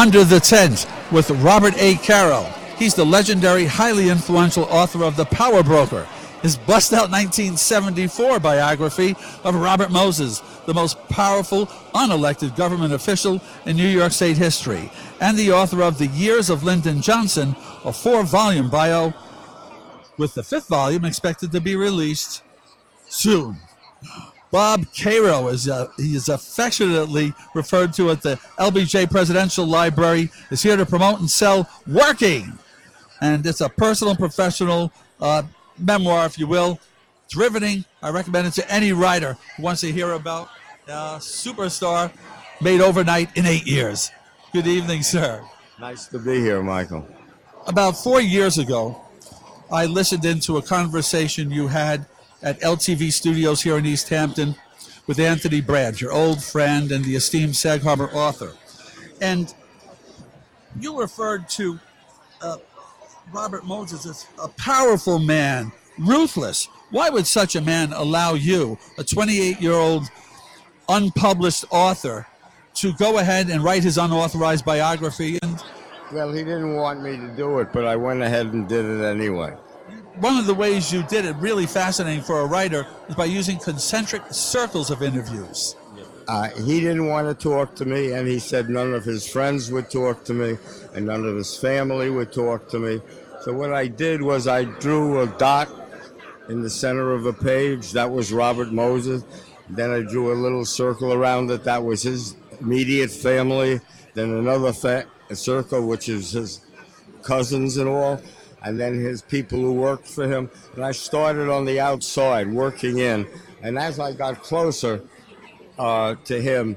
Under the Tent with Robert A. Caro. He's the legendary, highly influential author of The Power Broker, his bust out 1974 biography of Robert Moses, the most powerful unelected government official in New York State history, and the author of The Years of Lyndon Johnson, a four volume bio, with the fifth volume expected to be released soon. Bob Caro is uh, he is affectionately referred to at the LBJ Presidential Library is here to promote and sell Working, and it's a personal and professional uh, memoir, if you will. It's riveting. I recommend it to any writer who wants to hear about a superstar made overnight in eight years. Good evening, sir. Nice to be here, Michael. About four years ago, I listened into a conversation you had at LTV Studios here in East Hampton with Anthony Brandt, your old friend and the esteemed Sag Harbor author. And you referred to uh, Robert Moses as a powerful man, ruthless. Why would such a man allow you, a 28 year old unpublished author, to go ahead and write his unauthorized biography? And Well, he didn't want me to do it, but I went ahead and did it anyway. One of the ways you did it, really fascinating for a writer, is by using concentric circles of interviews. Uh, he didn't want to talk to me, and he said none of his friends would talk to me, and none of his family would talk to me. So what I did was I drew a dot in the center of a page. That was Robert Moses. Then I drew a little circle around it. That was his immediate family. Then another fa- circle, which is his cousins and all, and then his people who worked for him. And I started on the outside, working in. And as I got closer uh, to him,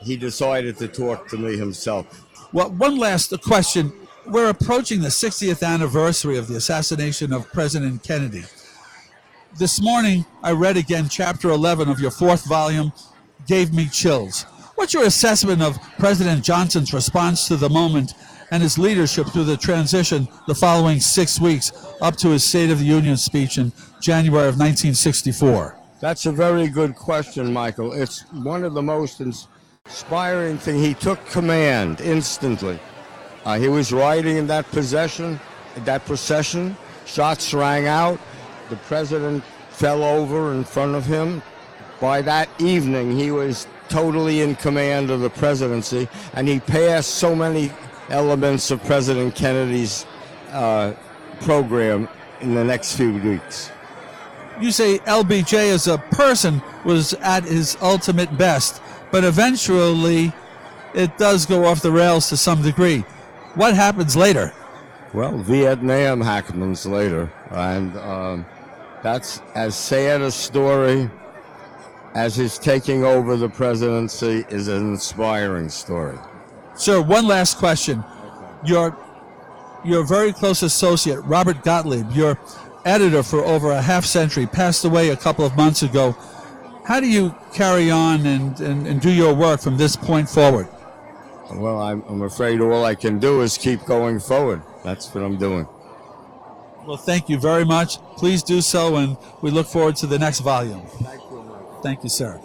he decided to talk to me himself. Well, one last question. We're approaching the 60th anniversary of the assassination of President Kennedy. This morning, I read again chapter 11 of your fourth volume, Gave Me Chills. What's your assessment of President Johnson's response to the moment and his leadership through the transition the following six weeks up to his State of the Union speech in January of 1964? That's a very good question, Michael. It's one of the most inspiring things. He took command instantly. Uh, he was riding in that possession, that procession. Shots rang out. The president fell over in front of him. By that evening, he was totally in command of the presidency, and he passed so many elements of President Kennedy's uh, program in the next few weeks. you say LBJ as a person was at his ultimate best, but eventually it does go off the rails to some degree. What happens later? Well, Vietnam happens later, and um, that's as sad a story as his taking over the presidency is an inspiring story. Sir, one last question. Your your very close associate, Robert Gottlieb, your editor for over a half century, passed away a couple of months ago. How do you carry on and, and, and do your work from this point forward? Well, I'm, I'm afraid all I can do is keep going forward. That's what I'm doing. Well, thank you very much. Please do so, and we look forward to the next volume. Thank you, sir.